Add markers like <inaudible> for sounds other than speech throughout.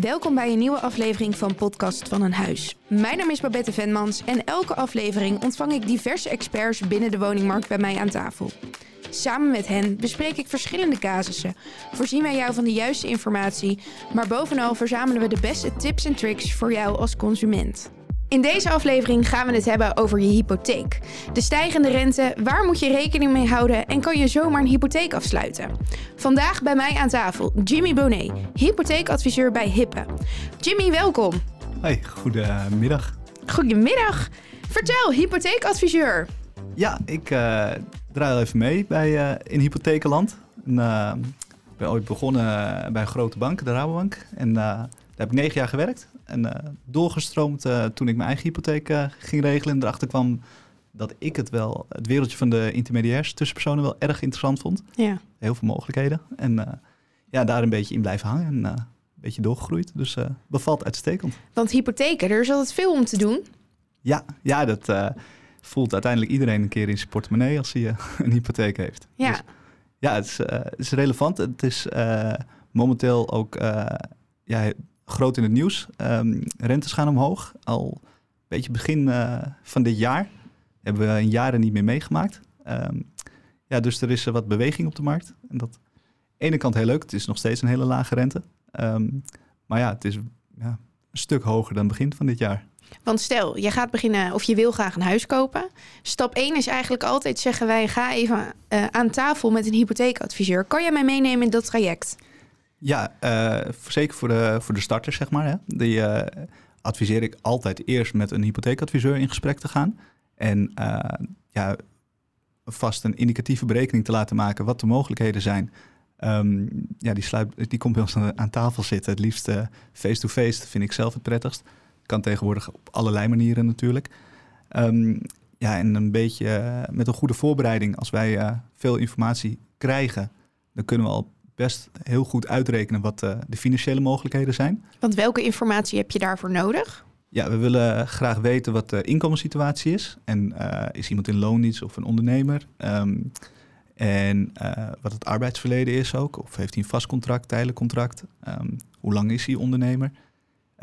Welkom bij een nieuwe aflevering van Podcast van een Huis. Mijn naam is Babette Venmans en elke aflevering ontvang ik diverse experts binnen de woningmarkt bij mij aan tafel. Samen met hen bespreek ik verschillende casussen, voorzien wij jou van de juiste informatie, maar bovenal verzamelen we de beste tips en tricks voor jou als consument. In deze aflevering gaan we het hebben over je hypotheek. De stijgende rente, waar moet je rekening mee houden en kan je zomaar een hypotheek afsluiten? Vandaag bij mij aan tafel Jimmy Bonnet, hypotheekadviseur bij Hippe. Jimmy, welkom. Hoi, goedemiddag. Goedemiddag. Vertel, hypotheekadviseur. Ja, ik uh, draai al even mee bij, uh, in Hypothekenland. En, uh, ik ben ooit begonnen bij een grote bank, de Rabobank. En daar heb ik negen jaar gewerkt. En doorgestroomd toen ik mijn eigen hypotheek ging regelen. En erachter kwam dat ik het wel, het wereldje van de intermediairs, tussenpersonen, wel erg interessant vond. Ja. Heel veel mogelijkheden. En ja, daar een beetje in blijven hangen. En een beetje doorgegroeid. Dus bevalt uitstekend. Want hypotheken, er is altijd veel om te doen. Ja, ja dat voelt uiteindelijk iedereen een keer in zijn portemonnee als hij <laughs> een hypotheek heeft. Ja, Dus, ja het, is, uh, het is relevant. Het is uh, momenteel ook uh, ja, groot in het nieuws. Um, rentes gaan omhoog. Al een beetje begin van dit jaar hebben we een jaren niet meer meegemaakt. Um, ja, dus er is wat beweging op de markt. En dat de ene kant heel leuk. Het is nog steeds een hele lage rente. Um, maar ja, het is ja, een stuk hoger dan begin van dit jaar. Want stel, je gaat beginnen of je wil graag een huis kopen. Stap 1 is eigenlijk altijd zeggen wij ga even uh, aan tafel met een hypotheekadviseur. Kan jij mij meenemen in dat traject? Ja, uh, zeker voor de, voor de starters zeg maar. Hè. Die uh, adviseer ik altijd eerst met een hypotheekadviseur in gesprek te gaan. En ja, vast een indicatieve berekening te laten maken wat de mogelijkheden zijn. Um, ja, die, die komt bij ons aan, tafel zitten. Het liefst face-to-face, -face, vind ik zelf het prettigst kan tegenwoordig op allerlei manieren natuurlijk. Um, ja, en een beetje met een goede voorbereiding, als wij veel informatie krijgen, dan kunnen we al best heel goed uitrekenen wat uh, de financiële mogelijkheden zijn. Want welke informatie heb je daarvoor nodig? Ja, we willen graag weten wat de inkomenssituatie is. En is iemand in loondienst of een ondernemer? Um, en wat het arbeidsverleden is ook. Of heeft hij een vast contract, tijdelijk contract? Um, hoe lang is hij ondernemer?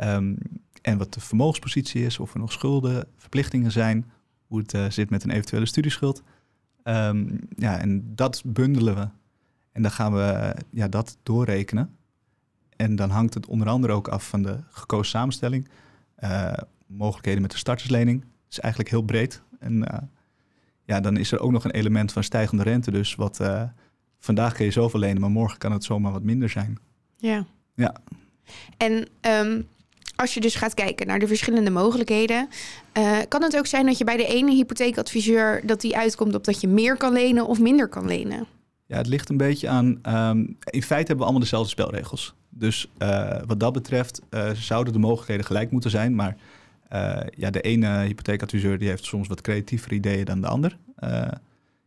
Um, en wat de vermogenspositie is, of er nog schulden, verplichtingen zijn, hoe het uh, zit met een eventuele studieschuld. Ja, en dat bundelen we. En dan gaan we ja, dat doorrekenen. En dan hangt het onder andere ook af van de gekozen samenstelling. Uh, mogelijkheden met de starterslening. Dat is eigenlijk heel breed. En uh, ja, dan is er ook nog een element van stijgende rente. Dus wat vandaag kun je zoveel lenen, maar morgen kan het zomaar wat minder zijn. Ja. Ja. En um, als je dus gaat kijken naar de verschillende mogelijkheden, kan het ook zijn dat je bij de ene hypotheekadviseur dat die uitkomt op dat je meer kan lenen of minder kan lenen? Ja, het ligt een beetje aan. Um, in feite hebben we allemaal dezelfde spelregels. Dus uh, wat dat betreft uh, zouden de mogelijkheden gelijk moeten zijn. Maar ja, de ene hypotheekadviseur die heeft soms wat creatievere ideeën dan de ander.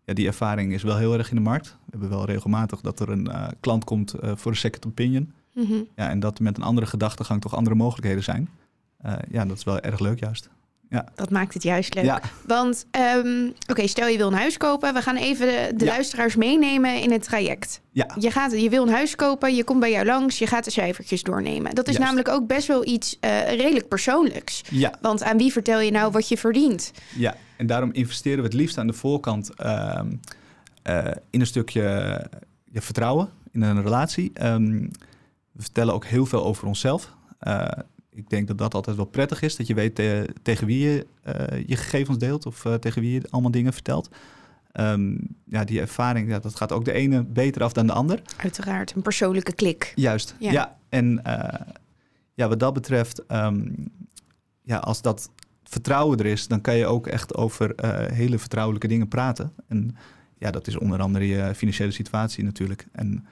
ja, die ervaring is wel heel erg in de markt. We hebben wel regelmatig dat er een klant komt voor een second opinion. Mm -hmm. Ja, en dat met een andere gedachtegang toch andere mogelijkheden zijn. Ja, dat is wel erg leuk juist. Ja. Dat maakt het juist leuk. Ja. Want, um, oké, okay, stel je wil een huis kopen. We gaan even de, de Ja. luisteraars meenemen in het traject. Ja, Je, gaat, je wil een huis kopen, je komt bij jou langs, je gaat de cijfertjes doornemen. Dat is Juist. namelijk ook best wel iets uh, redelijk persoonlijks. ja, Want aan wie vertel je nou wat je verdient? ja. En daarom investeren we het liefst aan de voorkant ehm, eh, in een stukje vertrouwen, in een relatie. Ehm, we vertellen ook heel veel over onszelf. Ik denk dat dat altijd wel prettig is, dat je weet te- tegen wie je uh, je gegevens deelt of uh, tegen wie je allemaal dingen vertelt. Um, ja, die ervaring, ja, dat gaat ook de ene beter af dan de ander. Uiteraard, een persoonlijke klik. Juist, Ja. ja. En uh, ja, wat dat betreft, um, ja, als dat vertrouwen er is, dan kan je ook echt over hele vertrouwelijke dingen praten. En ja, dat is onder andere je financiële situatie natuurlijk. En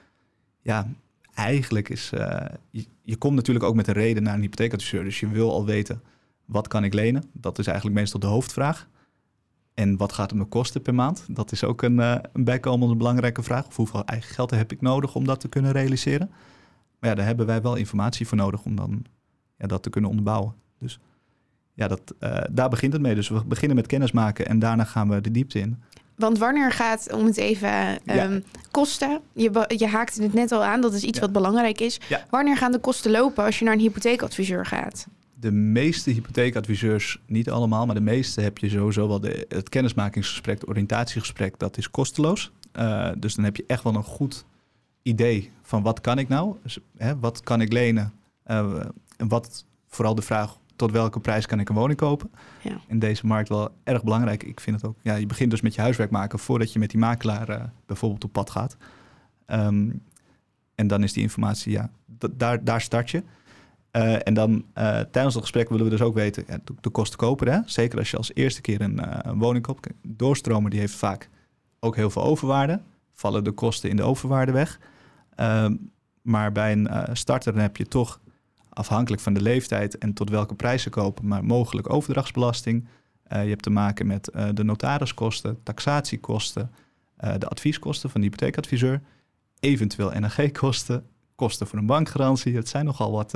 ja, eigenlijk is, uh, je, komt natuurlijk ook met een reden naar een hypotheekadviseur. Dus je wil al weten, wat kan ik lenen? Dat is eigenlijk meestal de hoofdvraag. En wat gaat het me kosten per maand? Dat is ook een, uh, een bijkomende belangrijke vraag. Of hoeveel eigen geld heb ik nodig om dat te kunnen realiseren? Maar ja, daar hebben wij wel informatie voor nodig om dan ja, dat te kunnen onderbouwen. Dus ja, dat, uh, daar begint het mee. Dus we beginnen met kennismaken en daarna gaan we de diepte in. Want wanneer gaat, om het even ehm, kosten, je, je haakte het net al aan, dat is iets Ja. wat belangrijk is. Ja. Wanneer gaan de kosten lopen als je naar een hypotheekadviseur gaat? De meeste hypotheekadviseurs, niet allemaal, maar de meeste heb je sowieso wel de, het kennismakingsgesprek, het oriëntatiegesprek, dat is kosteloos. Eh, dus dan heb je echt wel een goed idee van wat kan ik nou? Dus, hè, wat kan ik lenen? Eh, en wat, vooral de vraag, tot welke prijs kan ik een woning kopen? Ja. In deze markt wel erg belangrijk. Ik vind het ook, ja, je begint dus met je huiswerk maken voordat je met die makelaar eh, bijvoorbeeld op pad gaat. Ehm, en dan is die informatie, ja, daar, daar start je. Eh, en dan eh, tijdens het gesprek willen we dus ook weten ja, de, de kosten kopen. Hè? Zeker als je als eerste keer een, een woning koopt. Doorstromer die heeft vaak ook heel veel overwaarde. Vallen de kosten in de overwaarde weg. Ehm, maar bij een starter heb je toch afhankelijk van de leeftijd en tot welke prijs ze kopen, maar mogelijk overdrachtsbelasting. Eh, je hebt te maken met eh, de notariskosten, taxatiekosten, eh, de advieskosten van de hypotheekadviseur, eventueel NAG-kosten, kosten voor een bankgarantie. Het zijn nogal wat,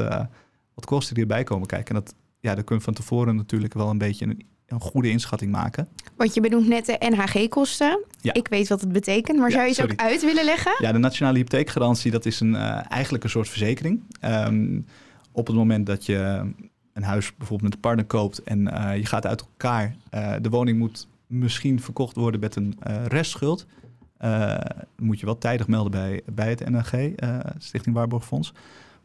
wat kosten die erbij komen kijken. En dat, ja, daar kun je van tevoren natuurlijk wel een beetje een, een goede inschatting maken. Want je benoemt net de NHG-kosten. Ja. Ik weet wat het betekent, maar Ja, zou je ze ook uit willen leggen? Ja, de nationale hypotheekgarantie, dat is een, eigenlijk een soort verzekering. Ehm, op het moment dat je een huis bijvoorbeeld met een partner koopt en eh, je gaat uit elkaar, eh, de woning moet misschien verkocht worden met een eh, restschuld. Moet je wel tijdig melden bij, bij het eh, Stichting Waarborgfonds.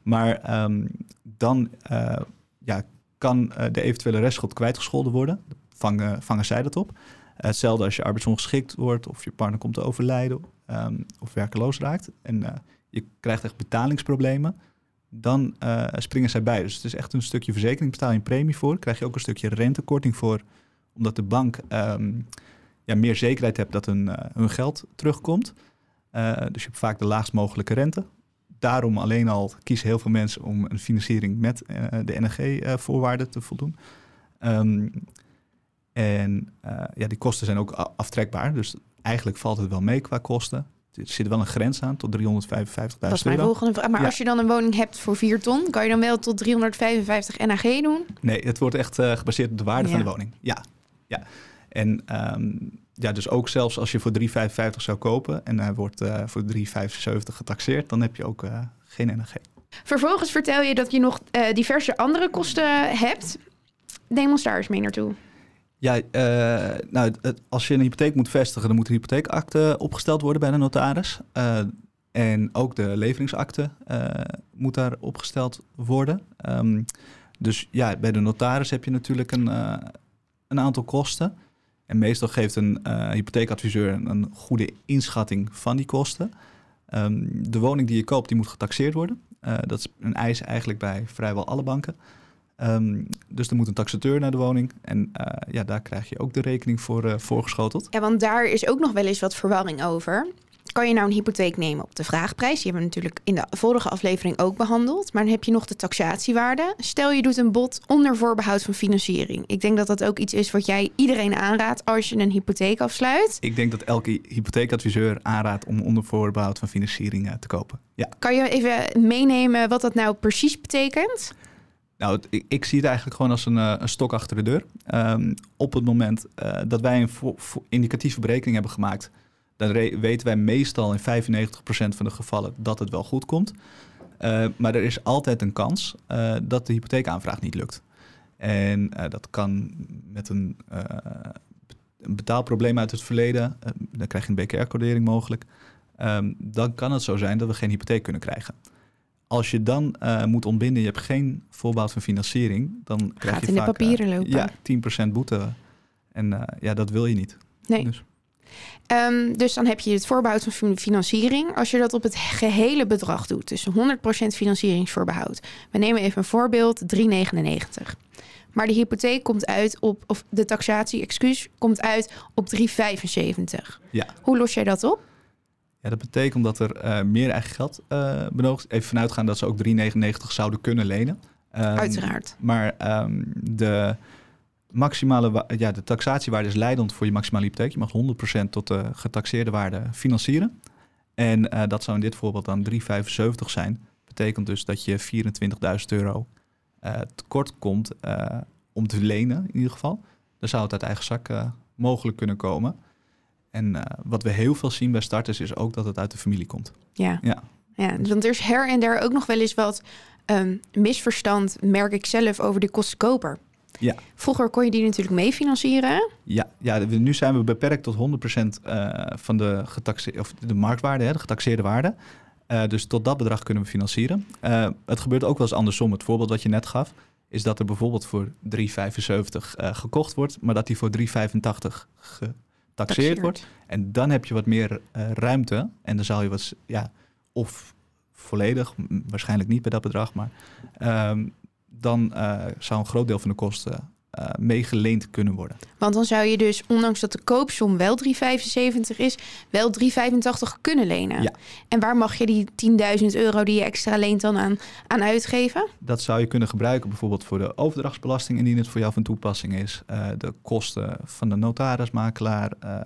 Maar ehm, dan ja, kan de eventuele restschuld kwijtgescholden worden. Vangen, vangen zij dat op. Hetzelfde als je arbeidsongeschikt wordt of je partner komt te overlijden ehm, of werkeloos raakt. En je krijgt echt betalingsproblemen. Dan eh, springen zij bij. Dus het is echt een stukje verzekering. Betaal je een premie voor. Krijg je ook een stukje rentekorting voor. Omdat de bank ehm, ja, meer zekerheid hebt dat hun, eh, hun geld terugkomt. Eh, dus je hebt vaak de laagst mogelijke rente. Daarom alleen al kiezen heel veel mensen om een financiering met de NRG-voorwaarden te voldoen. Ehm, en ja, die kosten zijn ook aftrekbaar. Dus eigenlijk valt het wel mee qua kosten. Er zit wel een grens aan tot 355.000 Dat is mijn euro. volgende vraag. Maar Ja. als je dan een woning hebt voor 4 ton, kan je dan wel tot 355 NAG doen? Nee, het wordt echt eh, gebaseerd op de waarde van de woning. Ja, ja. En ehm, ja, dus ook zelfs als je voor 3,55 zou kopen en hij wordt eh, voor 3,75 getaxeerd, dan heb je ook eh, geen NRG. Vervolgens vertel je dat je nog diverse andere kosten hebt. Neem ons daar eens mee naartoe. Ja, eh, nou, als je een hypotheek moet vestigen, dan moet een hypotheekakte opgesteld worden bij de notaris. Eh, en ook de leveringsakte eh, moet daar opgesteld worden. Ehm, dus ja, bij de notaris heb je natuurlijk een, een aantal kosten. En meestal geeft een hypotheekadviseur een, goede inschatting van die kosten. Ehm, de woning die je koopt, die moet getaxeerd worden. Dat is een eis eigenlijk bij vrijwel alle banken. Ehm, dus er moet een taxateur naar de woning. En eh, ja, daar krijg je ook de rekening voor eh, voorgeschoteld. Ja, want daar is ook nog wel eens wat verwarring over. Kan je nou een hypotheek nemen op de vraagprijs? Die hebben we natuurlijk in de vorige aflevering ook behandeld. Maar dan heb je nog de taxatiewaarde. Stel je doet een bod onder voorbehoud van financiering. Ik denk dat dat ook iets is wat jij iedereen aanraadt als je een hypotheek afsluit. Ik denk dat elke hypotheekadviseur aanraadt om onder voorbehoud van financiering eh, te kopen. Ja, Kan je even meenemen wat dat nou precies betekent? Nou, ik, zie het eigenlijk gewoon als een, eh, een stok achter de deur. Ehm, op het moment eh, dat wij een indicatieve berekening hebben gemaakt, dan weten wij meestal in 95% van de gevallen dat het wel goed komt. Eh, maar er is altijd een kans dat de hypotheekaanvraag niet lukt. En dat kan met een, een betaalprobleem uit het verleden. dan krijg je een BKR-codering mogelijk. Ehm, dan kan het zo zijn dat we geen hypotheek kunnen krijgen. Als je dan eh, moet ontbinden, je hebt geen voorbehoud van financiering, dan krijg Gaat je in de vaak, eh, papieren lopen. ja, 10% boete. En eh, ja, dat wil je niet. Nee. Dus, Ehm, dus dan heb je het voorbehoud van fin- financiering. Als je dat op het gehele bedrag doet, dus 100% financieringsvoorbehoud. We nemen even een voorbeeld, 3,99. Maar de hypotheek komt uit op, of de taxatie, excuus, komt uit op 3,75. ja. Hoe los jij dat op? Ja, dat betekent dat er eh, meer eigen geld eh benodigd is. Even vanuitgaan dat ze ook 3,99 zouden kunnen lenen. Ehm, Uiteraard. Maar ehm, de maximale, ja, de taxatiewaarde is leidend voor je maximale hypotheek. Je mag 100% tot de getaxeerde waarde financieren. En eh, dat zou in dit voorbeeld dan 3,75 zijn. Betekent dus dat je 24.000 euro eh, tekort komt om te lenen in ieder geval. Dan zou het uit eigen zak mogelijk kunnen komen. En uh, wat we heel veel zien bij starters is ook dat het uit de familie komt. Ja. Ja. ja want er is her en der ook nog wel eens wat um, misverstand, merk ik zelf, over de kostenkoper. Ja. Vroeger kon je die natuurlijk mee financieren. Ja, ja nu zijn we beperkt tot 100% uh, van de, getaxeerde, of de marktwaarde, hè, de getaxeerde waarde. Uh, dus tot dat bedrag kunnen we financieren. Uh, het gebeurt ook wel eens andersom. Het voorbeeld wat je net gaf, is dat er bijvoorbeeld voor 3,75 gekocht wordt, maar dat die voor 3,85 getaxeerd wordt. En dan heb je wat meer ruimte. En dan zal je wat, ja, of volledig, waarschijnlijk niet bij dat bedrag, maar ehm, dan uh, zou een groot deel van de kosten uh, meegeleend kunnen worden. Want dan zou je dus, ondanks dat de koopsom wel 3,75 is, wel 3,85 kunnen lenen. Ja. En waar mag je die 10.000 euro die je extra leent dan aan, aan uitgeven? Dat zou je kunnen gebruiken bijvoorbeeld voor de overdrachtsbelasting, indien het voor jou van toepassing is. Uh, de kosten van de notarismakelaar. Uh,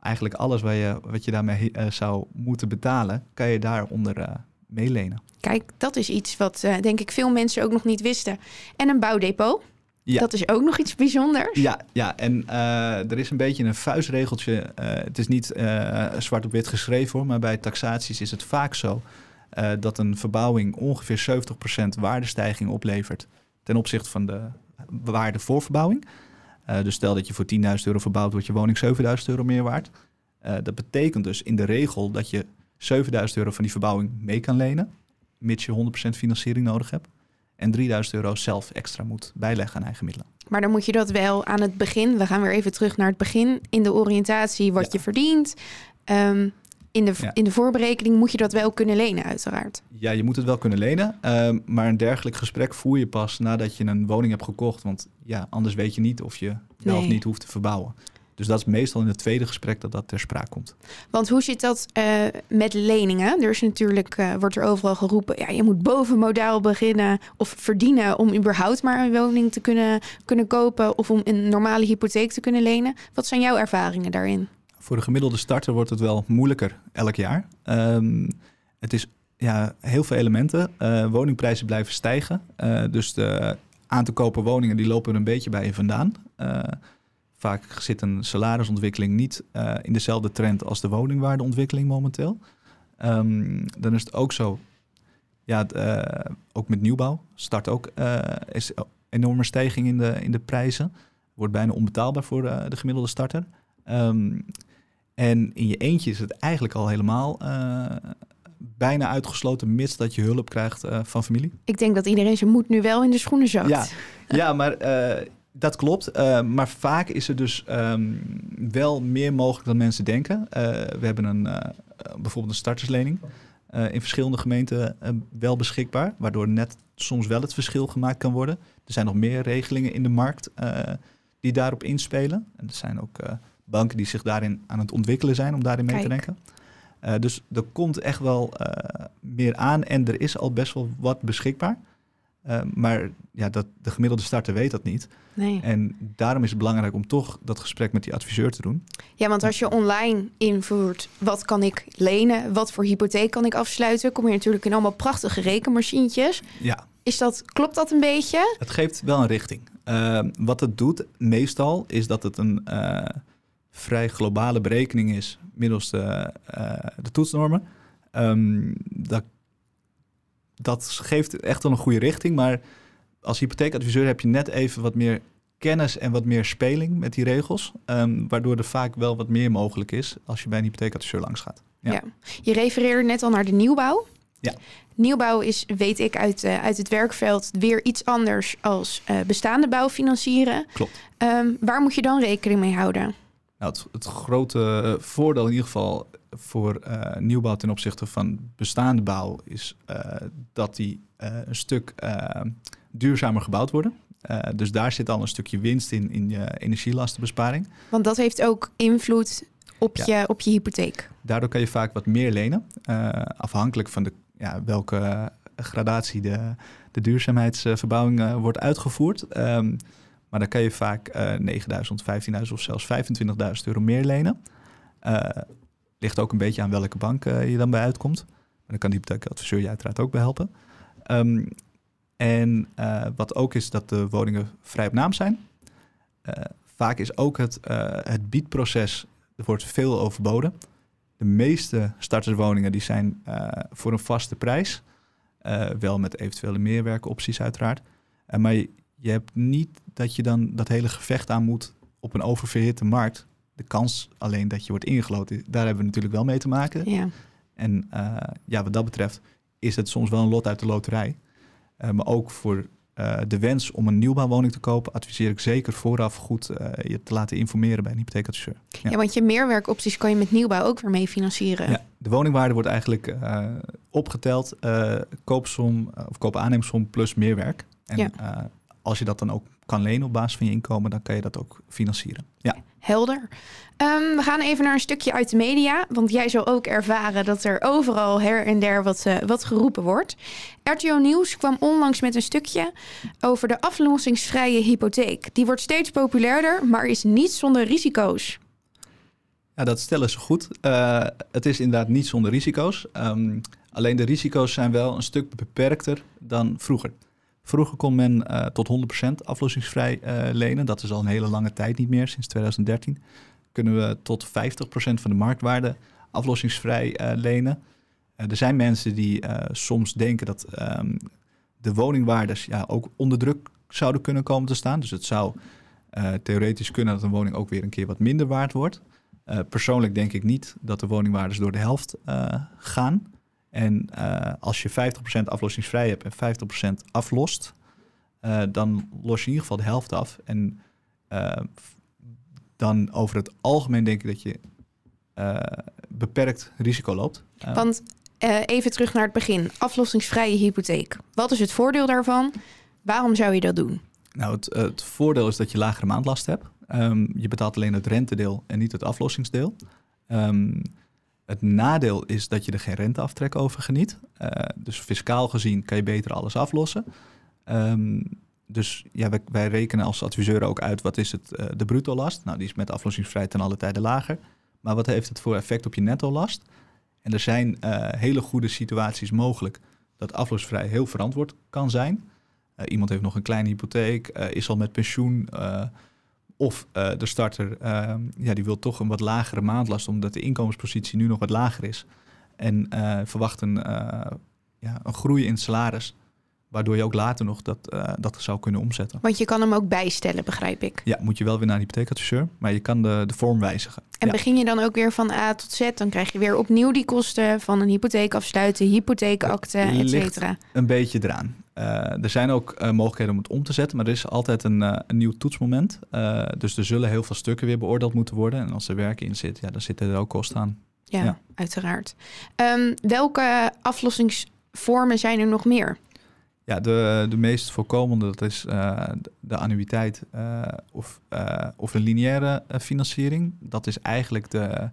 eigenlijk alles wat je, wat je daarmee zou moeten betalen, kan je daaronder meelenen. Kijk, dat is iets wat denk ik veel mensen ook nog niet wisten. En een bouwdepot. Ja. Dat is ook nog iets bijzonders. Ja, ja. en uh, er is een beetje een vuistregeltje. Uh, het is niet zwart op wit geschreven hoor, maar bij taxaties is het vaak zo dat een verbouwing ongeveer 70% waardestijging oplevert ten opzichte van de waarde voor verbouwing. dus stel dat je voor 10.000 euro verbouwt, wordt je woning 7.000 euro meer waard. dat betekent dus in de regel dat je 7000 euro van die verbouwing mee kan lenen, mits je 100% financiering nodig hebt. En 3000 euro zelf extra moet bijleggen aan eigen middelen. Maar dan moet je dat wel aan het begin, we gaan weer even terug naar het begin, in de oriëntatie wat Ja. je verdient. Um, in, de, Ja. in de voorberekening moet je dat wel kunnen lenen, uiteraard. Ja, je moet het wel kunnen lenen, ehm, maar een dergelijk gesprek voer je pas nadat je een woning hebt gekocht. Want ja, anders weet je niet of je wel of niet hoeft te verbouwen. Dus dat is meestal in het tweede gesprek dat dat ter sprake komt. Want hoe zit dat eh, met leningen? Er is natuurlijk, eh, wordt er overal geroepen, ja, je moet boven modaal beginnen of verdienen om überhaupt maar een woning te kunnen, kunnen kopen of om een normale hypotheek te kunnen lenen. Wat zijn jouw ervaringen daarin? Voor de gemiddelde starter wordt het wel moeilijker elk jaar. Ehm, het is ja, heel veel elementen. Eh, woningprijzen blijven stijgen. Dus de aan te kopen woningen die lopen er een beetje bij je vandaan. Vaak zit een salarisontwikkeling niet eh, in dezelfde trend als de woningwaardeontwikkeling momenteel. Ehm, dan is het ook zo, ja, eh, ook met nieuwbouw start ook eh, is een enorme stijging in de, in de prijzen. Wordt bijna onbetaalbaar voor de gemiddelde starter. Ehm, en in je eentje is het eigenlijk al helemaal bijna uitgesloten, mits dat je hulp krijgt van familie. Ik denk dat iedereen zijn moed nu wel in de schoenen zakt. Ja, ja maar dat klopt. Eh, maar vaak is er dus ehm, wel meer mogelijk dan mensen denken. Eh, we hebben een, eh, bijvoorbeeld een starterslening in verschillende gemeenten wel beschikbaar, waardoor net soms wel het verschil gemaakt kan worden. Er zijn nog meer regelingen in de markt die daarop inspelen. En er zijn ook banken die zich daarin aan het ontwikkelen zijn om daarin mee te denken. Dus er komt echt wel meer aan en er is al best wel wat beschikbaar. Eh, maar ja, dat, de gemiddelde starter weet dat niet. Nee. En daarom is het belangrijk om toch dat gesprek met die adviseur te doen. Ja, want als je online invoert, wat kan ik lenen, wat voor hypotheek kan ik afsluiten, kom je natuurlijk in allemaal prachtige rekenmachientjes. Ja, Is dat, klopt dat een beetje? het geeft wel een richting. Eh, wat het doet meestal is dat het een eh, vrij globale berekening is middels de, de toetsnormen. Ehm, dat, dat geeft echt wel een goede richting, maar als hypotheekadviseur heb je net even wat meer kennis en wat meer speling met die regels, ehm, waardoor er vaak wel wat meer mogelijk is als je bij een hypotheekadviseur langs gaat. Ja. Ja. Je refereerde net al naar de nieuwbouw. Ja. Nieuwbouw is, weet ik, uit, eh, uit het werkveld weer iets anders als eh, bestaande bouw financieren. Klopt. Ehm, waar moet je dan rekening mee houden? Nou, het, het grote eh, voordeel in ieder geval voor eh, nieuwbouw ten opzichte van bestaande bouw is eh, dat die eh, een stuk duurzamer gebouwd worden. Dus daar zit al een stukje winst in, in je energielastenbesparing. Want dat heeft ook invloed op, Ja. je, op je hypotheek. Daardoor kan je vaak wat meer lenen, afhankelijk van de, ja, welke gradatie de, de duurzaamheidsverbouwing wordt uitgevoerd. Ehm, maar dan kan je vaak eh 9000, 15.000 of zelfs 25.000 euro meer lenen. Ligt ook een beetje aan welke bank eh, je dan bij uitkomt. Maar dan kan die hypotheekadviseur je uiteraard ook bij helpen. Ehm, en eh, wat ook is dat de woningen vrij op naam zijn. Eh, vaak is ook het, het biedproces Er wordt veel overboden. De meeste starterswoningen die zijn voor een vaste prijs. Wel met eventuele meerwerkopties uiteraard. Maar je, je, hebt niet dat je dan dat hele gevecht aan moet op een oververhitte markt. De kans alleen dat je wordt ingeloten, daar hebben we natuurlijk wel mee te maken. Ja. En ja, wat dat betreft is het soms wel een lot uit de loterij. maar ook voor uh, de wens om een nieuwbouwwoning te kopen, adviseer ik zeker vooraf goed je te laten informeren bij een hypotheekadviseur. Ja. ja. want je meerwerkopties kan je met nieuwbouw ook weer mee financieren. Ja, de woningwaarde wordt eigenlijk opgeteld, koopsom of koopaanneemsom plus meerwerk. En ja. als je dat dan ook kan lenen op basis van je inkomen, dan kan je dat ook financieren. Ja. Helder. Um, we gaan even naar een stukje uit de media. Want jij zal ook ervaren dat er overal her en der wat, uh, wat geroepen wordt. RTO Nieuws kwam onlangs met een stukje over de aflossingsvrije hypotheek. Die wordt steeds populairder, maar is niet zonder risico's. Ja, dat stellen ze goed. Uh, het is inderdaad niet zonder risico's. Um, alleen de risico's zijn wel een stuk beperkter dan vroeger. Vroeger kon men uh, tot 100% aflossingsvrij uh, lenen. Dat is al een hele lange tijd niet meer, sinds 2013. Kunnen we tot 50% van de marktwaarde aflossingsvrij uh, lenen. er zijn mensen die soms denken dat um, de woningwaardes ja, ook onder druk zouden kunnen komen te staan. Dus het zou theoretisch kunnen dat een woning ook weer een keer wat minder waard wordt. persoonlijk denk ik niet dat de woningwaardes door de helft gaan. En uh, als je 50% aflossingsvrij hebt en 50% aflost, uh, dan los je in ieder geval de helft af. En uh, dan over het algemeen denk ik dat je beperkt risico loopt. Want even terug naar het begin. Aflossingsvrije hypotheek. Wat is het voordeel daarvan? Waarom zou je dat doen? Nou, het, het voordeel is dat je lagere maandlast hebt. Um, je betaalt alleen het rentedeel en niet het aflossingsdeel. Um, het nadeel is dat je er geen renteaftrek over geniet. Uh, dus fiscaal gezien kan je beter alles aflossen. Um, dus ja, wij, wij, rekenen als adviseur ook uit wat is het, uh, de bruto last. Nou, die is met aflossingsvrij ten alle tijde lager. Maar wat heeft het voor effect op je netto last? En er zijn uh, hele goede situaties mogelijk dat aflossingsvrij heel verantwoord kan zijn. iemand heeft nog een kleine hypotheek, is al met pensioen of uh, de starter uh, ja, die wil toch een wat lagere maandlast, omdat de inkomenspositie nu nog wat lager is. En uh, verwacht een, ja, een groei in salaris. Waardoor je ook later nog dat, dat zou kunnen omzetten. Want je kan hem ook bijstellen, begrijp ik. Ja, moet je wel weer naar een hypotheekadviseur. Maar je kan de, de vorm wijzigen. En ja. begin je dan ook weer van A tot Z? Dan krijg je weer opnieuw die kosten van een hypotheek afsluiten, hypotheekakte, et cetera. Een beetje eraan. Uh, er zijn ook uh, mogelijkheden om het om te zetten, maar er is altijd een, uh, een nieuw toetsmoment. dus er zullen heel veel stukken weer beoordeeld moeten worden. En als er werk in zit, ja, dan zitten er ook kosten aan. Ja, ja. uiteraard. Um, welke aflossingsvormen zijn er nog meer? Ja, de, de meest voorkomende dat is de annuïteit of, of een lineaire financiering. Dat is eigenlijk de,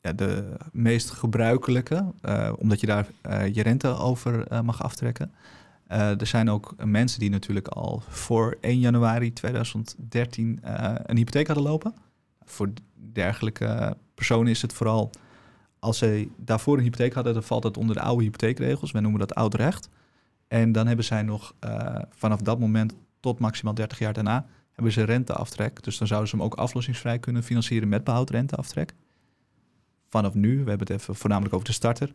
ja, de meest gebruikelijke, omdat je daar je rente over mag aftrekken. Uh, er zijn ook mensen die natuurlijk al voor 1 januari 2013 uh, een hypotheek hadden lopen. Voor dergelijke personen is het vooral als zij daarvoor een hypotheek hadden, dan valt het onder de oude hypotheekregels. Wij noemen dat oud recht. En dan hebben zij nog uh, vanaf dat moment tot maximaal 30 jaar daarna hebben ze renteaftrek. Dus dan zouden ze hem ook aflossingsvrij kunnen financieren met behoud renteaftrek. Vanaf nu, we hebben het even voornamelijk over de starter.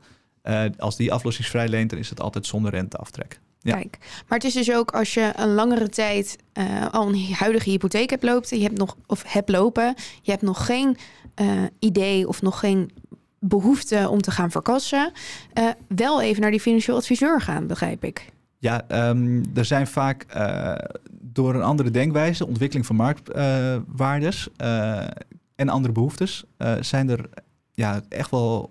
als die aflossingsvrij leent, dan is het altijd zonder renteaftrek. Ja. Kijk, maar het is dus ook als je een langere tijd uh, al een huidige hypotheek hebt lopen, je hebt nog of hebt lopen, je hebt nog geen idee of nog geen behoefte om te gaan verkassen, uh, wel even naar die financieel adviseur gaan, begrijp ik. Ja, um, er zijn vaak door een andere denkwijze, ontwikkeling van marktwaardes en andere behoeftes, zijn er ja, echt wel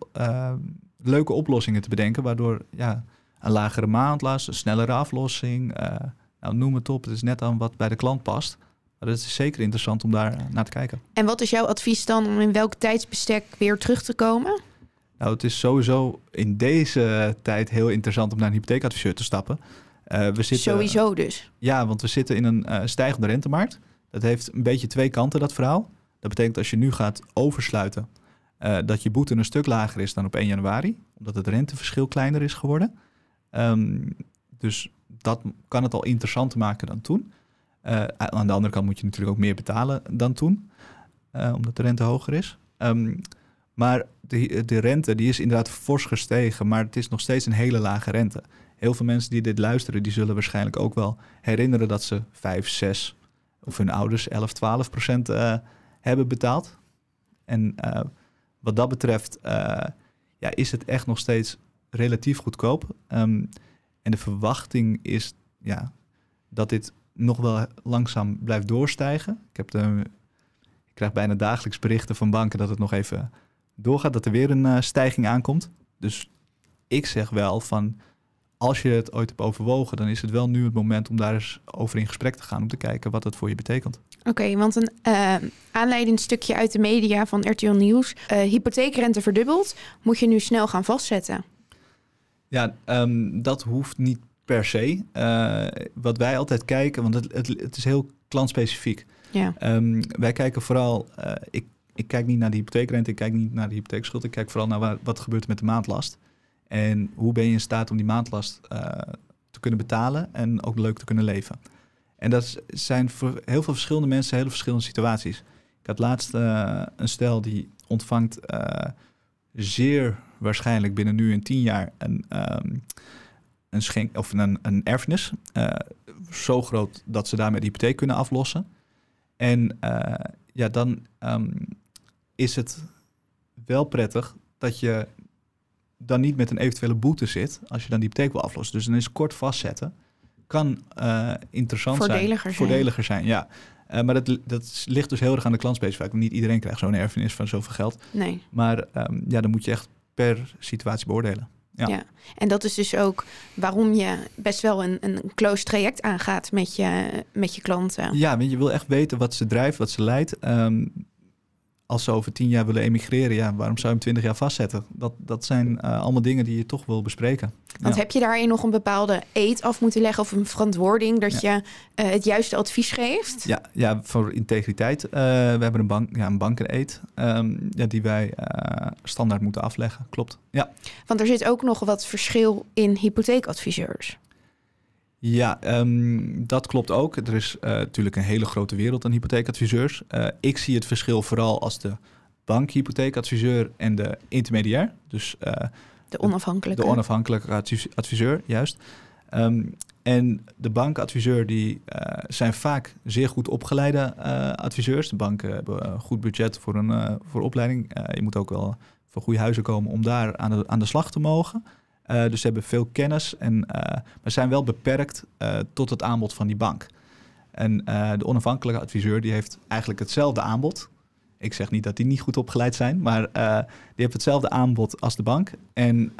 leuke oplossingen te bedenken, waardoor ja, een lagere maandlast, een snellere aflossing. Nou, noem het op. Het is net aan wat bij de klant past. Het is zeker interessant om daar naar te kijken. En wat is jouw advies dan om in welk tijdsbestek weer terug te komen? Nou, het is sowieso in deze tijd heel interessant om naar een hypotheekadviseur te stappen. Uh, we zitten, sowieso dus? Ja, want we zitten in een uh, stijgende rentemarkt. Dat heeft een beetje twee kanten, dat verhaal. Dat betekent als je nu gaat oversluiten, uh, dat je boete een stuk lager is dan op 1 januari. Omdat het renteverschil kleiner is geworden. Um, dus dat kan het al interessanter maken dan toen. Uh, aan de andere kant moet je natuurlijk ook meer betalen dan toen, uh, omdat de rente hoger is. Ehm, maar de, de rente die is inderdaad fors gestegen, maar het is nog steeds een hele lage rente. Heel veel mensen die dit luisteren, die zullen waarschijnlijk ook wel herinneren dat ze 5, 6 of hun ouders 11, 12 procent uh, hebben betaald. En wat dat betreft ja, is het echt nog steeds relatief goedkoop. Um, en de verwachting is ja, dat dit nog wel langzaam blijft doorstijgen. Ik, heb de, ik krijg bijna dagelijks berichten van banken dat het nog even doorgaat, dat er weer een uh, stijging aankomt. Dus ik zeg wel van als je het ooit hebt overwogen, dan is het wel nu het moment om daar eens over in gesprek te gaan om te kijken wat dat voor je betekent. Oké, want een uh, aanleidend stukje uit de media van RTL Nieuws. Uh, hypotheekrente verdubbeld, moet je nu snel gaan vastzetten. Ja, um, dat hoeft niet per se. Uh, wat wij altijd kijken, want het, het, het is heel klantspecifiek. Ja. Um, wij kijken vooral, ik, ik kijk niet naar de hypotheekrente, ik kijk niet naar de hypotheekschuld, ik kijk vooral naar waar, wat gebeurt er met de maandlast. En hoe ben je in staat om die maandlast uh, te kunnen betalen en ook leuk te kunnen leven. En dat zijn voor heel veel verschillende mensen hele verschillende situaties. Ik had laatst een stel die ontvangt zeer waarschijnlijk binnen nu en tien jaar een, um, een, schenk, of een, een erfenis. zo groot dat ze daarmee de hypotheek kunnen aflossen. En ja, dan um, is het wel prettig dat je dan niet met een eventuele boete zit als je dan die hypotheek wil aflossen. Dus dan is kort vastzetten kan uh, interessant voordeliger zijn. zijn. Voordeliger zijn, ja. Uh, maar dat, dat ligt dus heel erg aan de klantspecifiek. Niet iedereen krijgt zo'n erfenis van zoveel geld. Nee. Maar um, ja, dan moet je echt per situatie beoordelen. Ja. ja. en dat is dus ook waarom je best wel een, een close traject aangaat met je, met je klanten. Ja, want je wil echt weten wat ze drijft, wat ze leidt. Um, als ze over tien jaar willen emigreren, ja, waarom zou je hem twintig jaar vastzetten? Dat, dat zijn uh, allemaal dingen die je toch wil bespreken. Want ja. heb je daarin nog een bepaalde eet af moeten leggen of een verantwoording dat ja. je uh, het juiste advies geeft? Ja, ja voor integriteit. Uh, we hebben een, bank, ja, een banken-eet um, ja, die wij standaard moeten afleggen. Klopt. Ja. Want er zit ook nog wat verschil in hypotheekadviseurs. Ja, um, dat klopt ook. Er is uh, natuurlijk een hele grote wereld aan hypotheekadviseurs. Uh, ik zie het verschil vooral als de bankhypotheekadviseur en de intermediair. Dus uh, de onafhankelijke. De onafhankelijke adviseur, juist. Um, en de bankadviseur die zijn vaak zeer goed opgeleide adviseurs. De banken hebben een goed budget voor een voor opleiding. je moet ook wel voor goede huizen komen om daar aan de, aan de slag te mogen. Uh, dus ze hebben veel kennis, en, uh, maar zijn wel beperkt uh, tot het aanbod van die bank. En de onafhankelijke adviseur die heeft eigenlijk hetzelfde aanbod. Ik zeg niet dat die niet goed opgeleid zijn, maar die heeft hetzelfde aanbod als de bank. En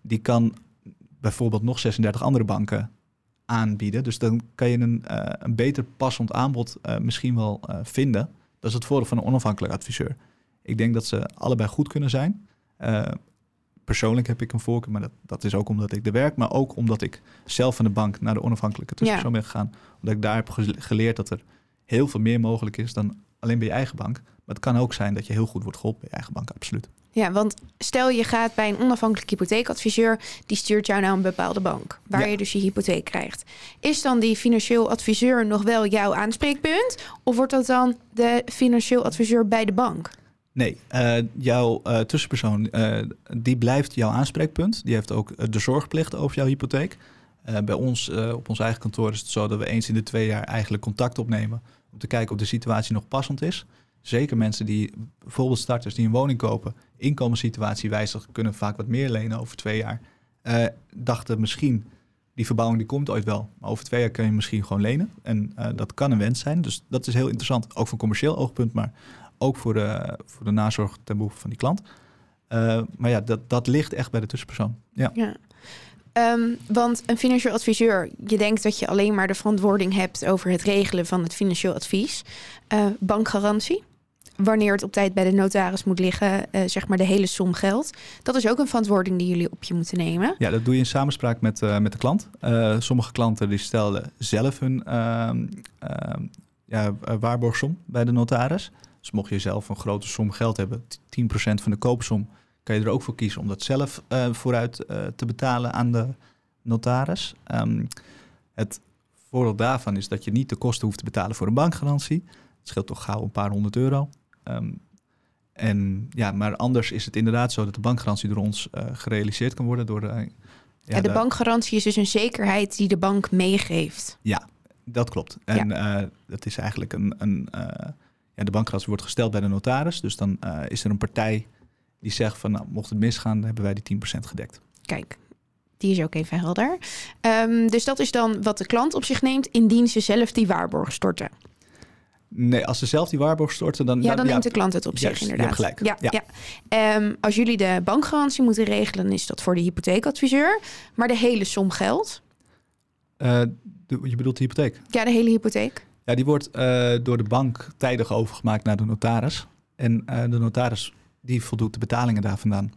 die kan bijvoorbeeld nog 36 andere banken aanbieden. Dus dan kan je een, een beter passend aanbod misschien wel vinden. Dat is het voordeel van een onafhankelijke adviseur. Ik denk dat ze allebei goed kunnen zijn persoonlijk heb ik een voorkeur, maar dat, dat is ook omdat ik er werk, maar ook omdat ik zelf van de bank naar de onafhankelijke tussenpersoon ja. ben gegaan. Omdat ik daar heb geleerd dat er heel veel meer mogelijk is dan alleen bij je eigen bank. Maar het kan ook zijn dat je heel goed wordt geholpen bij je eigen bank, absoluut. Ja, want stel je gaat bij een onafhankelijke hypotheekadviseur, die stuurt jou naar een bepaalde bank, waar ja. je dus je hypotheek krijgt. Is dan die financieel adviseur nog wel jouw aanspreekpunt? Of wordt dat dan de financieel adviseur bij de bank? Nee, uh, jouw uh, tussenpersoon, uh, die blijft jouw aanspreekpunt. Die heeft ook de zorgplicht over jouw hypotheek. bij ons, op ons eigen kantoor, is het zo dat we eens in de twee jaar eigenlijk contact opnemen. Om te kijken of de situatie nog passend is. Zeker mensen die, bijvoorbeeld starters die een woning kopen, inkomenssituatie wijzigt, kunnen vaak wat meer lenen over twee jaar. dachten misschien, die verbouwing die komt ooit wel. Maar over twee jaar kun je misschien gewoon lenen. En dat kan een wens zijn. Dus dat is heel interessant, ook van commercieel oogpunt. Maar ook voor de, voor de nazorg ten behoeve van die klant. Uh, maar ja, dat, dat ligt echt bij de tussenpersoon. Ja. ja. Um, want een financieel adviseur, je denkt dat je alleen maar de verantwoording hebt over het regelen van het financieel advies. Uh, bankgarantie, wanneer het op tijd bij de notaris moet liggen, uh, zeg maar de hele som geld. Dat is ook een verantwoording die jullie op je moeten nemen. Ja, dat doe je in samenspraak met, met de klant. sommige klanten die stellen zelf hun ehm, ehm, ja, waarborgsom bij de notaris. Dus mocht je zelf een grote som geld hebben, 10% van de koopsom, kan je er ook voor kiezen om dat zelf uh, vooruit uh, te betalen aan de notaris. Um, het voordeel daarvan is dat je niet de kosten hoeft te betalen voor een bankgarantie. Het scheelt toch gauw een paar honderd euro. Um, en ja, maar anders is het inderdaad zo dat de bankgarantie door ons uh, gerealiseerd kan worden door de. Ja, de, bankgarantie is dus een zekerheid die de bank meegeeft. Ja, dat klopt. En ja. dat is eigenlijk een. een ja, de bankgarantie wordt gesteld bij de notaris. Dus dan is er een partij die zegt van nou, mocht het misgaan, dan hebben wij die 10% gedekt. Kijk, die is ook even helder. Um, dus dat is dan wat de klant op zich neemt indien ze zelf die waarborg storten. Nee, als ze zelf die waarborg storten, dan... Ja, dan neemt de klant het op zich inderdaad. gelijk. Ja, ja. ja. Um, als jullie de bankgarantie moeten regelen, dan is dat voor de hypotheekadviseur. Maar de hele som geld? Uh, je bedoelt de hypotheek? Ja, de hele hypotheek. Ja, die wordt uh, door de bank tijdig overgemaakt naar de notaris. En uh, de notaris die voldoet de betalingen daar vandaan.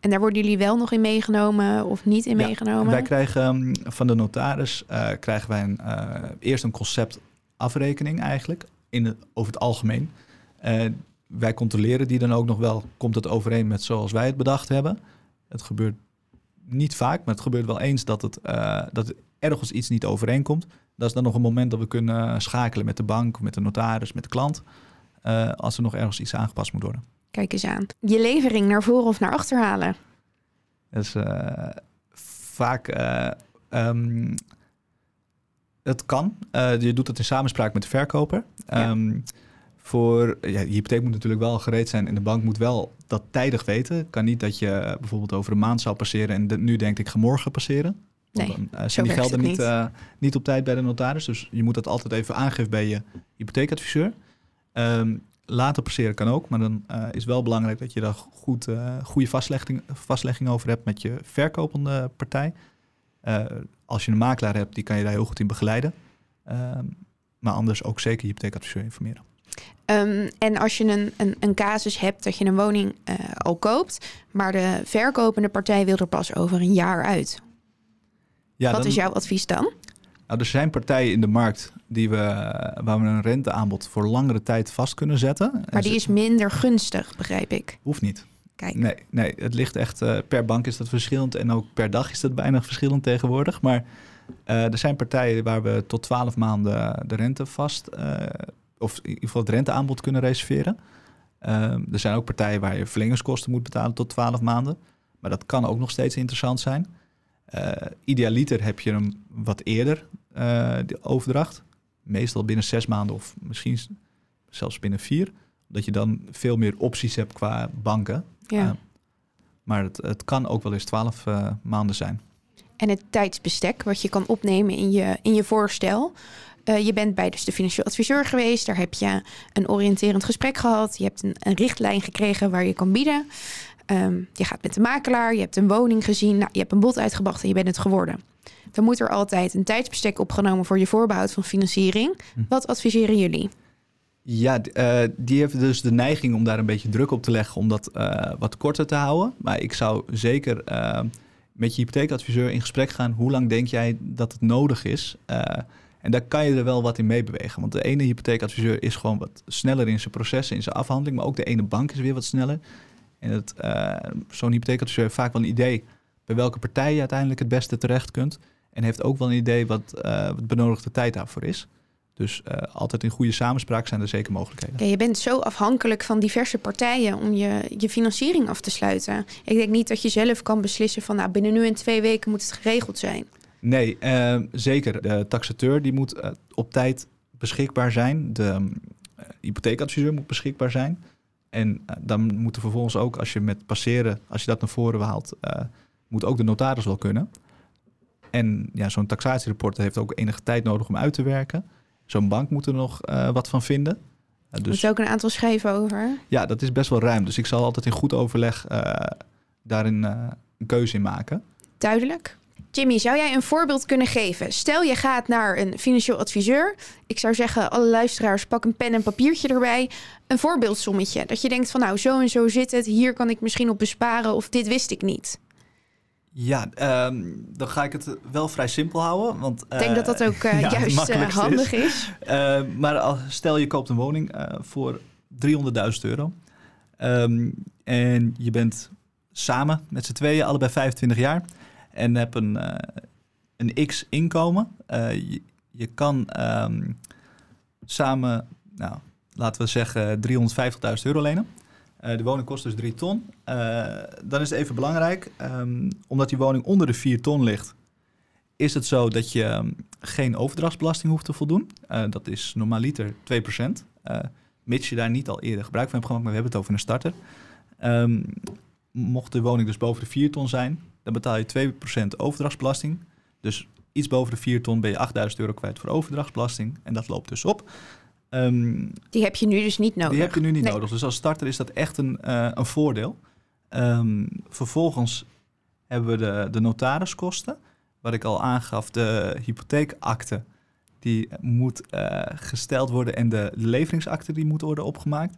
En daar worden jullie wel nog in meegenomen of niet in meegenomen? Wij krijgen um, van de notaris uh, krijgen wij een, eerst een conceptafrekening eigenlijk, in over het algemeen. Wij controleren die dan ook nog wel, komt het overeen met zoals wij het bedacht hebben. Het gebeurt niet vaak, maar het gebeurt wel eens dat het, dat ergens iets niet overeenkomt. Dat is dan nog een moment dat we kunnen schakelen met de bank, met de notaris, met de klant, als er nog ergens iets aangepast moet worden. Kijk eens aan. Je levering naar voren of naar achter halen? Dat is uh, vaak. Um, het kan. Je doet het in samenspraak met de verkoper. Ja. Um, voor, ja, je hypotheek moet natuurlijk wel gereed zijn en de bank moet wel dat tijdig weten. Het kan niet dat je bijvoorbeeld over een maand zou passeren en de, nu denkt ik ga morgen passeren. Nee, dan uh, zijn die gelden niet, uh, niet op tijd bij de notaris. Dus je moet dat altijd even aangeven bij je hypotheekadviseur. Um, later passeren kan ook, maar dan uh, is wel belangrijk dat je daar goed, goede vastlegging, vastlegging over hebt met je verkopende partij. Als je een makelaar hebt, die kan je daar heel goed in begeleiden. Ehm, maar anders ook zeker je hypotheekadviseur informeren. Um, en als je een, een, een, casus hebt dat je een woning al koopt, maar de verkopende partij wil er pas over een jaar uit. Ja, Wat dan, is jouw advies dan? Nou, er zijn partijen in de markt die we, waar we een renteaanbod voor langere tijd vast kunnen zetten. Maar die is minder gunstig, begrijp ik. Hoeft niet. Kijk. Nee, nee, het ligt echt uh, per bank is dat verschillend en ook per dag is dat bijna verschillend tegenwoordig. Maar uh, er zijn partijen waar we tot 12 maanden de rente vast, uh, of in ieder geval het renteaanbod kunnen reserveren. er zijn ook partijen waar je verlengingskosten moet betalen tot 12 maanden. Maar dat kan ook nog steeds interessant zijn. Uh, idealiter heb je hem wat eerder, uh, de overdracht. Meestal binnen zes maanden of misschien zelfs binnen vier. Dat je dan veel meer opties hebt qua banken. Ja. Uh, maar het, het, kan ook wel eens twaalf maanden zijn. En het tijdsbestek wat je kan opnemen in je, in je voorstel. Je bent bij dus de financieel adviseur geweest. Daar heb je een oriënterend gesprek gehad. Je hebt een, een richtlijn gekregen waar je kan bieden. Um, je gaat met de makelaar, je hebt een woning gezien, nou, je hebt een bod uitgebracht en je bent het geworden. Dan moet er altijd een tijdsbestek opgenomen voor je voorbehoud van financiering. Hm. Wat adviseren jullie? Ja, uh, die heeft dus de neiging om daar een beetje druk op te leggen om dat uh, wat korter te houden. Maar ik zou zeker uh, met je hypotheekadviseur in gesprek gaan. Hoe lang denk jij dat het nodig is? En daar kan je er wel wat in meebewegen. Want de ene hypotheekadviseur is gewoon wat sneller in zijn processen, in zijn afhandeling. Maar ook de ene bank is weer wat sneller. En uh, zo'n hypotheekadviseur heeft vaak wel een idee bij welke partij je uiteindelijk het beste terecht kunt. En heeft ook wel een idee wat, uh, wat benodigde tijd daarvoor is. Dus uh, altijd in goede samenspraak zijn er zeker mogelijkheden. Je bent zo afhankelijk van diverse partijen om je, je financiering af te sluiten. Ik denk niet dat je zelf kan beslissen van nou, binnen nu en twee weken moet het geregeld zijn. Nee, uh, zeker. De taxateur die moet uh, op tijd beschikbaar zijn. De hypotheekadviseur moet beschikbaar zijn. En uh, dan moet er vervolgens ook, als je met passeren, als je dat naar voren haalt, uh, moet ook de notaris wel kunnen. En ja, zo'n taxatierapport heeft ook enige tijd nodig om uit te werken. Zo'n bank moet er nog uh, wat van vinden. dus, moet je ook een aantal schrijven over? Ja, dat is best wel ruim. Dus ik zal altijd in goed overleg daarin een keuze in maken. Duidelijk. Jimmy, zou jij een voorbeeld kunnen geven? Stel je gaat naar een financieel adviseur. Ik zou zeggen, alle luisteraars, pak een pen en papiertje erbij. Een voorbeeldsommetje. Dat je denkt van nou, zo en zo zit het. Hier kan ik misschien op besparen of dit wist ik niet. Ja, um, dan ga ik het wel vrij simpel houden. Want, ik denk uh, dat dat ook uh, <laughs> ja, juist uh, handig is. is. maar als, stel je koopt een woning voor 300.000 euro. Um, en je bent samen met z'n tweeën, allebei 25 jaar en heb een, uh, een x inkomen. Uh, je, kan um, samen, nou, laten we zeggen, 350.000 euro lenen. Uh, de woning kost dus 3 ton. Dan is het even belangrijk, um, omdat die woning onder de 4 ton ligt, is het zo dat je um, geen overdrachtsbelasting hoeft te voldoen. Dat is normaliter 2%. mits je daar niet al eerder gebruik van hebt gemaakt, maar we hebben het over een starter. Mocht de woning dus boven de 4 ton zijn, dan betaal je 2% overdrachtsbelasting. Dus iets boven de 4 ton ben je 8000 euro kwijt voor overdrachtsbelasting. En dat loopt dus op. Um, die heb je nu dus niet nodig. Die heb je nu niet nodig. Dus als starter is dat echt een, uh, een voordeel. Um, vervolgens hebben we de, de notariskosten. Wat ik al aangaf, de hypotheekakte die moet uh, gesteld worden en de leveringsakte die moet worden opgemaakt.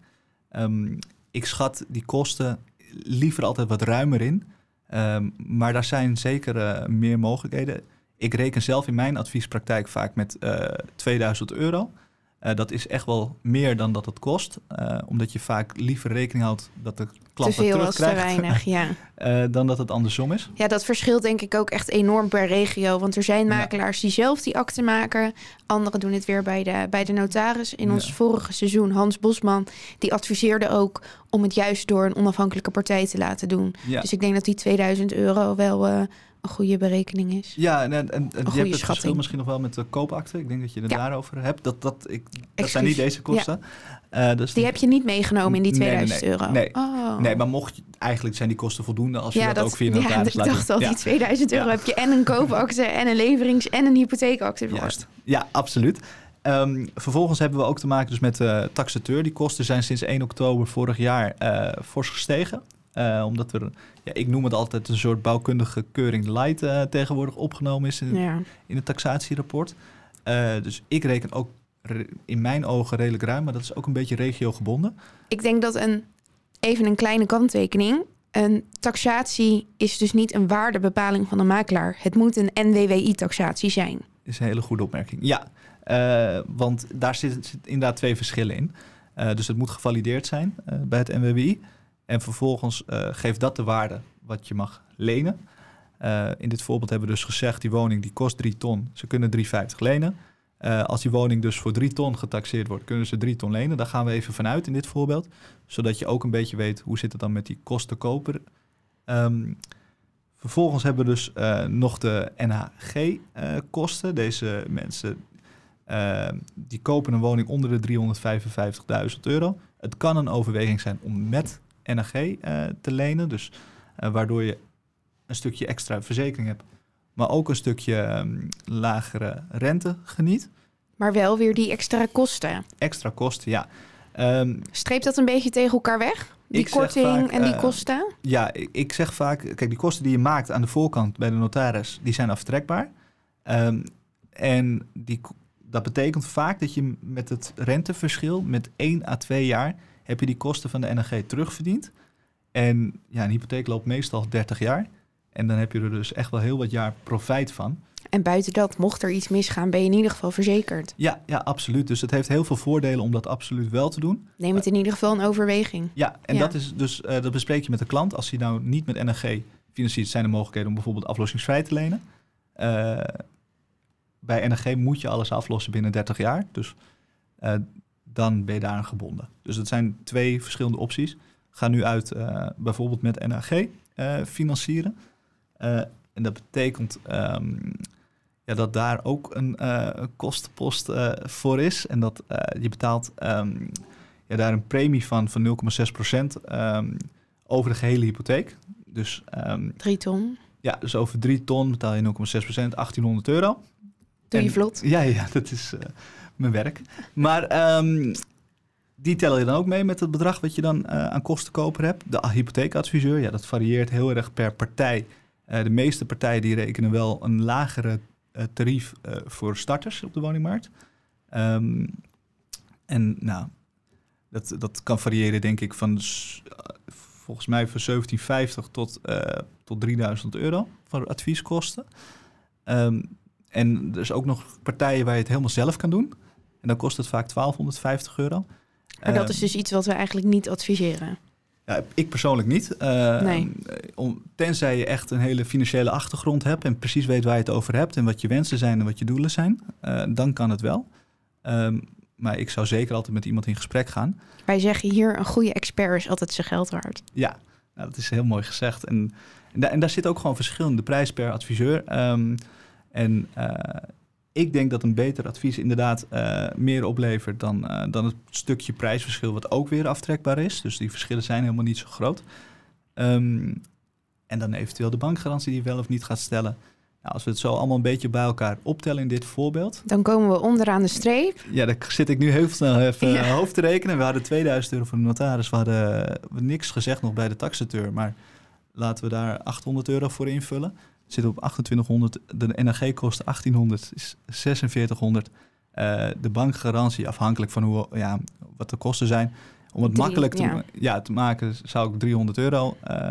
Um, ik schat die kosten liever altijd wat ruimer in. Um, maar daar zijn zeker uh, meer mogelijkheden. Ik reken zelf in mijn adviespraktijk vaak met uh, 2000 euro. Uh, dat is echt wel meer dan dat het kost. Uh, omdat je vaak liever rekening houdt dat de klant te veel terugkrijgt. Te weinig, ja. uh, <laughs> dan dat het andersom is. Ja, dat verschilt denk ik ook echt enorm per regio. Want er zijn makelaars ja. die zelf die akte maken. Anderen doen het weer bij de, bij de notaris. In ons ja. vorige seizoen, Hans Bosman, die adviseerde ook om het juist door een onafhankelijke partij te laten doen. Ja. Dus ik denk dat die 2000 euro wel een goede berekening is. Ja, en, en, en je hebt het schatting. verschil misschien nog wel met de koopakte. Ik denk dat je het ja. daarover hebt. Dat, dat, ik, dat zijn niet deze kosten. Ja. Uh, dus die heb je niet meegenomen in die 2000 nee, nee, euro? Nee, oh. nee, maar mocht je, eigenlijk zijn die kosten voldoende als je ja, dat, dat, ook via een notaris ja, laat ik dacht al, die 2000 euro heb je en een koopakte en een leverings- en een hypotheekakte vast. Ja, absoluut. Um, vervolgens hebben we ook te maken dus met de uh, taxateur. Die kosten zijn sinds 1 oktober vorig jaar uh, fors gestegen. Uh, omdat er, ja, ik noem het altijd een soort bouwkundige keuring light uh, tegenwoordig opgenomen is in, ja. in het taxatierapport. Uh, dus ik reken ook in mijn ogen redelijk ruim, maar dat is ook een beetje regiogebonden. Ik denk dat een, even een kleine kanttekening. Een taxatie is dus niet een waardebepaling van de makelaar. Het moet een NWWI-taxatie zijn. is een hele goede opmerking. Ja, uh, want daar zitten zit inderdaad twee verschillen in. Uh, dus het moet gevalideerd zijn uh, bij het NWWI. En vervolgens uh, geeft dat de waarde wat je mag lenen. Uh, in dit voorbeeld hebben we dus gezegd, die woning die kost 3 ton. Ze kunnen 3,50 lenen. Uh, als die woning dus voor 3 ton getaxeerd wordt, kunnen ze 3 ton lenen. Daar gaan we even vanuit in dit voorbeeld. Zodat je ook een beetje weet hoe zit het dan met die kosten koper. Um, vervolgens hebben we dus nog de NHG-kosten. Deze mensen die kopen een woning onder de 355.000 euro. Het kan een overweging zijn om met NAG uh, te lenen. Dus uh, waardoor je een stukje extra verzekering hebt, maar ook een stukje um, lagere rente geniet. Maar wel weer die extra kosten. Extra kosten, ja. Um, Streept dat een beetje tegen elkaar weg? Die korting vaak, en die uh, kosten? Ja, ik, ik, zeg vaak, kijk, die kosten die je maakt aan de voorkant bij de notaris, die zijn aftrekbaar. Um, en die, dat betekent vaak dat je met het renteverschil met 1 à 2 jaar heb je die kosten van de NRG terugverdiend. En ja, een hypotheek loopt meestal 30 jaar. En dan heb je er dus echt wel heel wat jaar profijt van. En buiten dat, mocht er iets misgaan, ben je in ieder geval verzekerd. Ja, ja, absoluut. Dus het heeft heel veel voordelen om dat absoluut wel te doen. Neem het in ieder geval een overweging. Ja, en ja. dat is dus uh, dat bespreek je met de klant. Als hij nou niet met NRG financiert, zijn er mogelijkheden om bijvoorbeeld aflossingsvrij te lenen. Uh, bij NRG moet je alles aflossen binnen 30 jaar. Dus uh, dan ben je daaraan gebonden. Dus dat zijn twee verschillende opties. Ga nu uit uh, bijvoorbeeld met NAG uh, financieren. Uh, en dat betekent um, ja, dat daar ook een kostenpost voor is. En dat je betaalt um, ja, daar een premie van, van 0,6% um, over de gehele hypotheek. Dus, drie ton. Ja, dus over drie ton betaal je 0,6%, 1800 euro. Doe je en, vlot. Ja, ja, dat is mijn werk. Maar um, die tel je dan ook mee met het bedrag wat je dan uh, aan kostenkoper hebt. De hypotheekadviseur, ja, dat varieert heel erg per partij. Uh, de meeste partijen die rekenen wel een lagere uh, tarief voor starters op de woningmarkt. Um, en nou, dat, dat kan variëren denk ik van volgens mij van 1750 tot, tot 3000 euro voor advieskosten. Um, en er is ook nog partijen waar je het helemaal zelf kan doen. En dan kost het vaak 1250 euro. Maar dat is dus iets wat we eigenlijk niet adviseren. Ja, ik persoonlijk niet. Uh, nee. om, tenzij je echt een hele financiële achtergrond hebt en precies weet waar je het over hebt en wat je wensen zijn en wat je doelen zijn, uh, dan kan het wel. Um, maar ik zou zeker altijd met iemand in gesprek gaan. Wij zeggen hier, een goede expert is altijd zijn geld waard. Ja, nou, dat is heel mooi gezegd. En, en, daar, en daar zit ook gewoon verschillende prijs per adviseur. Ehm, en eh, ik denk dat een beter advies inderdaad eh, meer oplevert dan, eh, dan het stukje prijsverschil, wat ook weer aftrekbaar is. Dus die verschillen zijn helemaal niet zo groot. Ehm, en dan eventueel de bankgarantie die je wel of niet gaat stellen. Nou, als we het zo allemaal een beetje bij elkaar optellen in dit voorbeeld. Dan komen we onderaan de streep. Ja, daar zit ik nu heel snel even ja. hoofd te rekenen. We hadden 2000 euro voor de notaris. We hadden niks gezegd nog bij de taxateur. Maar laten we daar 800 euro voor invullen. Zit op 2800. De NRG kost 1800, is 4600. Uh, de bankgarantie, afhankelijk van hoe, ja, wat de kosten zijn. Om het Drie, makkelijk te, ja. ja, te maken, zou ik 300 euro uh,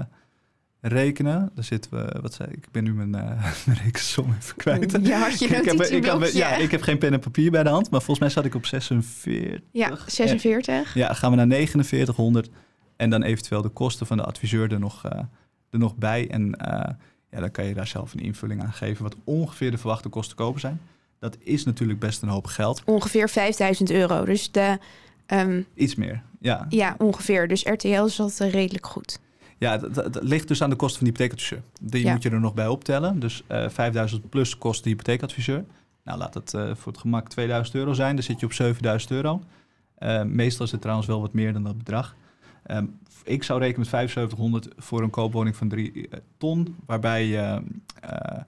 rekenen. Dan zitten we, wat zei ik, ben nu mijn, uh, <laughs> mijn rekensom even kwijt. Ja, je ik, heb, ik, heb, ja, ik heb geen pen en papier bij de hand, maar volgens mij zat ik op 46. Ja, 46. Ja, gaan we naar 4900 en dan eventueel de kosten van de adviseur er nog, er nog bij. En ja, dan kan je daar zelf een invulling aan geven wat ongeveer de verwachte kosten kopen zijn. Dat is natuurlijk best een hoop geld. Ongeveer 5000 euro. Dus de, um, Iets meer, ja. ja, ongeveer. Dus RTL is dat uh, redelijk goed. Ja, dat, dat ligt dus aan de kosten van de hypotheekadviseur. Die Ja. moet je er nog bij optellen. Dus eh 5000 plus kost de hypotheekadviseur. Nou, laat het eh, voor het gemak 2000 euro zijn. Dan zit je op 7000 euro. Eh, meestal is het trouwens wel wat meer dan dat bedrag. Ehm, ik zou rekenen met 7500 voor een koopwoning van 3 ton. Waarbij je, eh,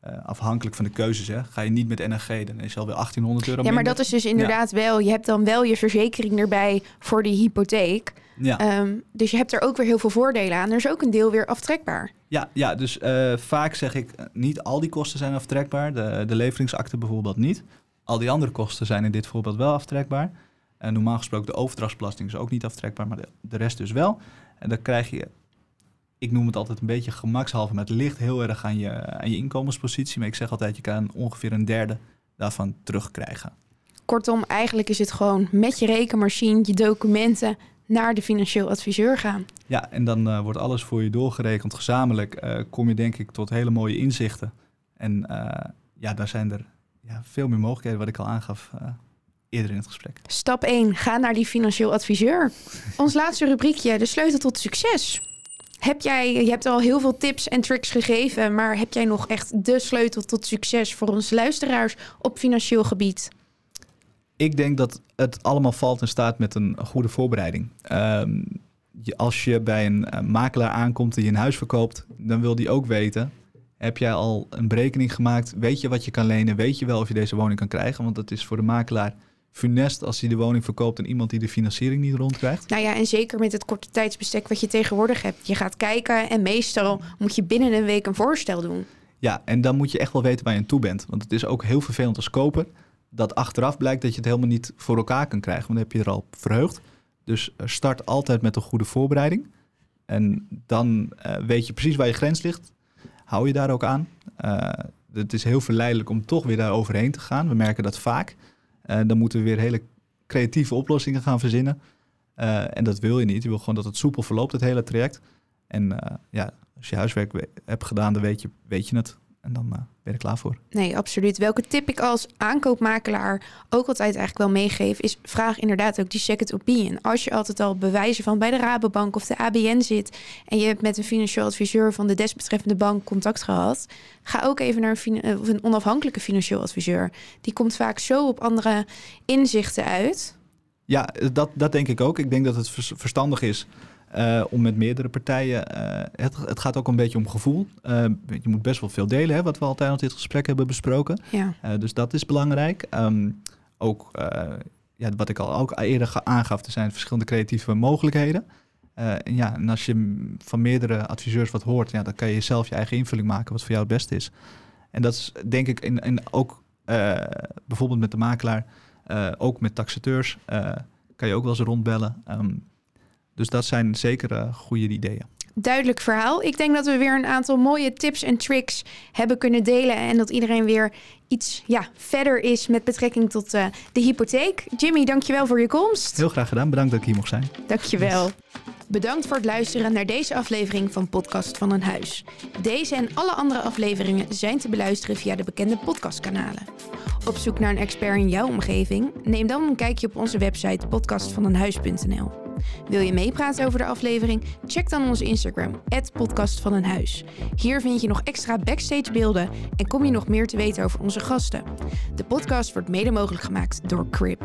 eh, afhankelijk van de keuzes, hè, ga je niet met NRG, dan is je alweer 1800 euro Ja, maar minder. dat is dus inderdaad wel... Je hebt dan wel je verzekering erbij voor die hypotheek. Ja. Ehm, dus je hebt er ook weer heel veel voordelen aan. Er is ook een deel weer aftrekbaar. Ja, ja dus eh, vaak zeg ik, eh, niet al die kosten zijn aftrekbaar. De, de leveringsakte bijvoorbeeld niet. Al die andere kosten zijn in dit voorbeeld wel aftrekbaar. En normaal gesproken de overdrachtsbelasting is ook niet aftrekbaar, maar de, de rest dus wel. En dan krijg je, ik noem het altijd een beetje gemakshalve, maar het ligt heel erg aan je, aan je inkomenspositie. Maar ik zeg altijd, je kan ongeveer een derde daarvan terugkrijgen. Kortom, eigenlijk is het gewoon met je rekenmachine, je documenten naar de financieel adviseur gaan. Ja, en dan uh, wordt alles voor je doorgerekend. Gezamenlijk uh, kom je denk ik tot hele mooie inzichten. En uh, ja, daar zijn er ja, veel meer mogelijkheden, wat ik al aangaf eerder in het gesprek. Stap 1, ga naar die financieel adviseur. Ons laatste rubriekje, de sleutel tot succes. Heb jij, je hebt al heel veel tips en tricks gegeven, maar heb jij nog echt de sleutel tot succes voor onze luisteraars op financieel gebied? Ik denk dat het allemaal valt en staat met een goede voorbereiding. Um, je, als je bij een uh, makelaar aankomt die een huis verkoopt, dan wil die ook weten: heb jij al een berekening gemaakt? Weet je wat je kan lenen? Weet je wel of je deze woning kan krijgen? Want het is voor de makelaar funest als hij de woning verkoopt en iemand die de financiering niet rondkrijgt. Nou ja, en zeker met het korte tijdsbestek wat je tegenwoordig hebt. Je gaat kijken en meestal moet je binnen een week een voorstel doen. Ja, en dan moet je echt wel weten waar je aan toe bent. Want het is ook heel vervelend als koper dat achteraf blijkt dat je het helemaal niet voor elkaar kan krijgen. Want dan heb je er al verheugd. Dus start altijd met een goede voorbereiding. En dan uh, weet je precies waar je grens ligt. Hou je daar ook aan. Uh, het is heel verleidelijk om toch weer daar overheen te gaan. We merken dat vaak. Uh, dan moeten we weer hele creatieve oplossingen gaan verzinnen. Uh, en dat wil je niet. Je wil gewoon dat het soepel verloopt, het hele traject. En uh, ja, als je huiswerk hebt gedaan, dan weet je, weet je het. En dan uh, ben je er klaar voor. Nee, absoluut. Welke tip ik als aankoopmakelaar ook altijd eigenlijk wel meegeef, is vraag inderdaad ook die second opinion. Als je altijd al bewijzen van bij de Rabobank of de ABN zit en je hebt met een financieel adviseur van de desbetreffende bank contact gehad, ga ook even naar een, een onafhankelijke financieel adviseur. Die komt vaak zo op andere inzichten uit. Ja, dat, dat denk ik ook. Ik denk dat het verstandig is uh, om met meerdere partijen. Uh, het, het, gaat ook een beetje om gevoel. Uh, je moet best wel veel delen, hè, wat we al tijdens dit gesprek hebben besproken. Ja. dus dat is belangrijk. Um, ook ja, wat ik al ook eerder aangaf, er zijn verschillende creatieve mogelijkheden. en ja, en als je van meerdere adviseurs wat hoort, ja, dan kan je zelf je eigen invulling maken wat voor jou het beste is. En dat is denk ik in, in ook bijvoorbeeld met de makelaar, ook met taxateurs, kan je ook wel eens rondbellen. Um, dus dat zijn zeker uh, goede ideeën. Duidelijk verhaal. Ik denk dat we weer een aantal mooie tips en tricks hebben kunnen delen. En dat iedereen weer iets ja, verder is met betrekking tot uh, de hypotheek. Jimmy, dankjewel voor je komst. Heel graag gedaan. Bedankt dat ik hier mocht zijn. Dankjewel. Yes. Bedankt voor het luisteren naar deze aflevering van Podcast van een Huis. Deze en alle andere afleveringen zijn te beluisteren via de bekende podcastkanalen. Op zoek naar een expert in jouw omgeving? Neem dan een kijkje op onze website podcastvaneenhuis.nl. Wil je meepraten over de aflevering? Check dan onze Instagram, @podcastvaneenhuis. Hier vind je nog extra backstage beelden en kom je nog meer te weten over onze gasten. De podcast wordt mede mogelijk gemaakt door Crip.